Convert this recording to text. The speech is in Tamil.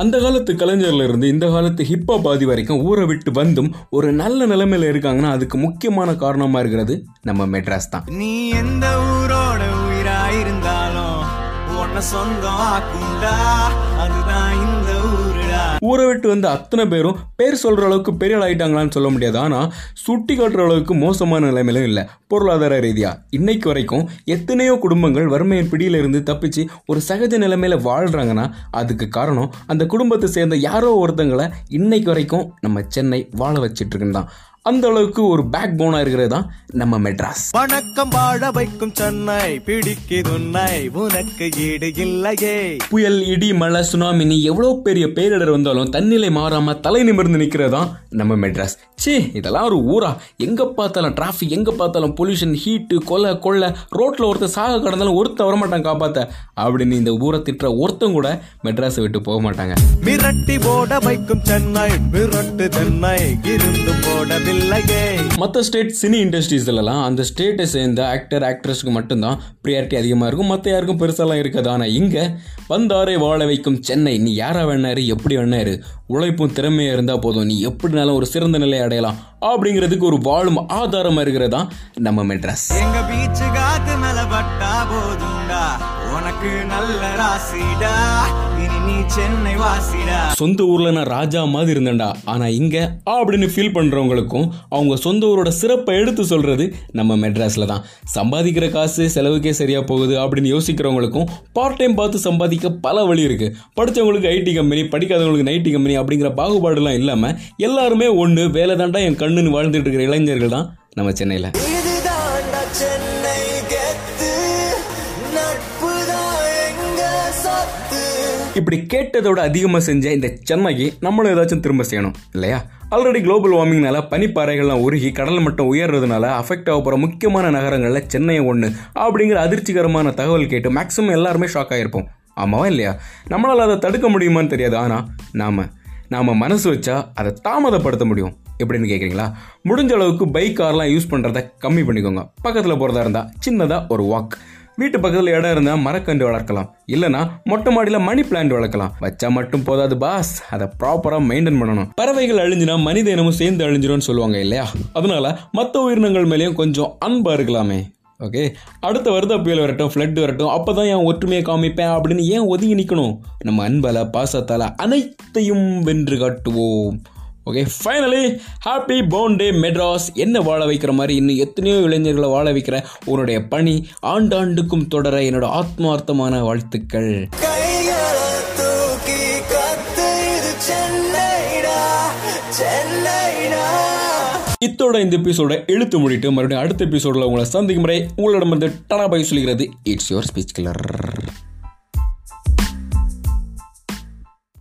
அந்த காலத்து கலைஞர்ல இருந்து இந்த காலத்து ஹிப்பா பாதி வரைக்கும் ஊரை விட்டு வந்தும் ஒரு நல்ல நிலைமையில இருக்காங்கன்னா அதுக்கு முக்கியமான காரணமா இருக்கிறது நம்ம மெட்ராஸ் தான். நீ எந்த ஊரோட உயிராயிருந்தாலும் உன்னை சொந்தம் ஆக்குண்டா அதுதான் இந்த ஊர். ஊரை விட்டு வந்த அத்தனை பேரும் பேர் சொல்கிற அளவுக்கு பெரிய ஆள் ஆயிட்டாங்களான்னு சொல்ல முடியாது. ஆனால் சுட்டி காட்டுற அளவுக்கு மோசமான நிலைமையிலும் இல்லை. பொருளாதார ரீதியாக இன்னைக்கு வரைக்கும் எத்தனையோ குடும்பங்கள் வறுமையின் பிடியில் இருந்து தப்பிச்சு ஒரு சகஜ நிலைமையில் வாழ்கிறாங்கன்னா அதுக்கு காரணம் அந்த குடும்பத்தை சேர்ந்த யாரோ ஒருத்தங்களை இன்னைக்கு வரைக்கும் நம்ம சென்னை வாழ வச்சிட்டு இருக்குன்னு தான். அந்த அளவுக்கு ஒரு பேக் போனா இருக்கிறது தான் நம்ம மெட்ராஸ். வணக்கம் வாழ வைக்கும் சென்னை பிடிக்குதுன்னை உனக்கு ஈடு இல்லையே. புயல் இடி மழை சுனாமினி எவ்வளோ பெரிய பேரிடர் வந்தாலும் தன்னிலை மாறாம தலை நிமிர்ந்து நிற்கிறது தான் நம்ம மெட்ராஸ். சே இதெல்லாம் ஒரு ஊரா? எங்க பார்த்தாலும் டிராஃபிக் எங்க பார்த்தாலும் பொல்யூஷன் ஹீட்டு கொலை கொள்ளை ரோட்ல ஒருத்தர் சாக கடந்தாலும் ஒருத்தன் வரமாட்டான் காப்பாத்த. அப்படின்னு இந்த ஊரை திட்டுற ஒருத்தன் கூட மெட்ராஸை விட்டு போக மாட்டாங்க. மிரட்டி போட வைக்கும் சென்னை மிரட்டு சென்னை இருந்து மற்ற ஸ்டேட் சினி இண்டஸ்ட்ரீஸ்லாம் அந்த ஸ்டேட்டை சேர்ந்த ஆக்டர் ஆக்ட்ரஸ்க்கு மட்டும்தான் ப்ரியாரிட்டி அதிகமாக இருக்கும். மற்ற யாருக்கும் பெருசாலாம் இருக்காது. ஆனால் இங்கே வந்தாரை வாழ வைக்கும் சென்னை. நீ யாரா வேணாரு எப்படி வேணாரு உழைப்பும் திறமையாக இருந்தால் போதும். நீ எப்படினாலும் ஒரு சிறந்த நிலையை அடையலாம். அப்படிங்கிறதுக்கு ஒரு வாழும் ஆதாரமாக இருக்கிறது நம்ம மெட்ராஸ். எங்க பீச்சு காத்து மேல பட்டா போதுண்டா உனக்கு நல்ல ராசிடா. இனி நீ சென்னை வாசிடா. சொந்த ஊர்ல நான் ராஜா மாதிரி இருந்தேன்டா. ஆனா இங்க அப்படின்னு ஃபீல் பண்றவங்களுக்கும் அவங்க சொந்த ஊரோட சிறப்பை எடுத்து சொல்றது நம்ம மெட்ராஸ்ல தான். சம்பாதிக்கிற காசு செலவுக்கே சரியா போகுது அப்படின்னு யோசிக்கிறவங்களுக்கும் பார்ட் டைம் பார்த்து சம்பாதிக்க பல வழி இருக்கு. படிச்சவங்களுக்கு ஐடி கம்பெனி படிக்காதவங்களுக்கு நைட்டி கம்பெனி அப்படிங்கிற பாகுபாடுலாம் இல்லாம எல்லாருமே ஒண்ணு வேலை தாண்டா என் கண்ணுன்னு வாழ்ந்துட்டு இருக்கிற இளைஞர்கள் தான் நம்ம சென்னையில. இப்படி கேட்டதோட அதிகமாக செஞ்ச இந்த சென்னைக்கு நம்மளும் ஏதாச்சும் திரும்ப செய்யணும் இல்லையா? ஆல்ரெடி குளோபல் வார்மிங்னால பனிப்பாறைகள்லாம் உருகி கடல் மட்டம் உயர்றதுனால அஃபெக்ட் ஆக போகிற முக்கியமான நகரங்களில் சென்னை ஒன்று அப்படிங்கிற அதிர்ச்சிகரமான தகவல் கேட்டு மேக்ஸிமம் எல்லாருமே ஷாக் ஆகிருப்போம் ஆமாவா இல்லையா? நம்மளால் அதை தடுக்க முடியுமான்னு தெரியாது. ஆனால் நாம் நாம் மனசு வச்சா அதை தாமதப்படுத்த முடியும். எப்படின்னு கேட்குறீங்களா முடிஞ்ச அளவுக்கு பைக் கார்லாம் யூஸ் பண்ணுறத கம்மி பண்ணிக்கோங்க. பக்கத்தில் போகிறதா இருந்தால் சின்னதாக ஒரு வாக் வீட்டு பக்கத்தில் இடம் இருந்தால் மரக்கன்று வளர்க்கலாம். இல்லைனா மொட்டை மாடியில் மணி பிளான்ட் வளர்க்கலாம். வச்சா மட்டும் போதாது பாஸ் அதை ப்ராப்பராக மெயின்டைன் பண்ணணும். பறவைகள் அழிஞ்சினா மனித இனமும் சேர்ந்து அழிஞ்சிரும்னு சொல்லுவாங்க இல்லையா? அதனால மற்ற உயிரினங்கள் மேலேயும் கொஞ்சம் அன்பா இருக்கலாமே. ஓகே அடுத்த வருத புயல் வரட்டும் ஃப்ளட் வரட்டும் அப்போ தான் என் ஒற்றுமையை காமிப்பேன் அப்படின்னு ஏன் ஒதுங்கி நிற்கணும் நம்ம அன்பால பாசத்தால அனைத்தையும் வென்று காட்டுவோம். Okay finally happy day Madras என்ன வாழ வைக்கிற மாதிரி இன்னும் எத்தனையோ இளைஞர்களை வாழ வைக்கிற உன்னுடைய பணி ஆண்டாண்டுக்கும் தொடர என்னோட ஆத்மார்த்தமான வாழ்த்துக்கள். இத்தோட இந்த எபிசோட இழுத்து முடிட்டு மறுபடியும் அடுத்த எபிசோடில் உங்களை சந்திக்கும் முறை உங்களிடமிருந்து டனா பை சொல்கிறது இட்ஸ் யுவர் ஸ்பீச் கிளர்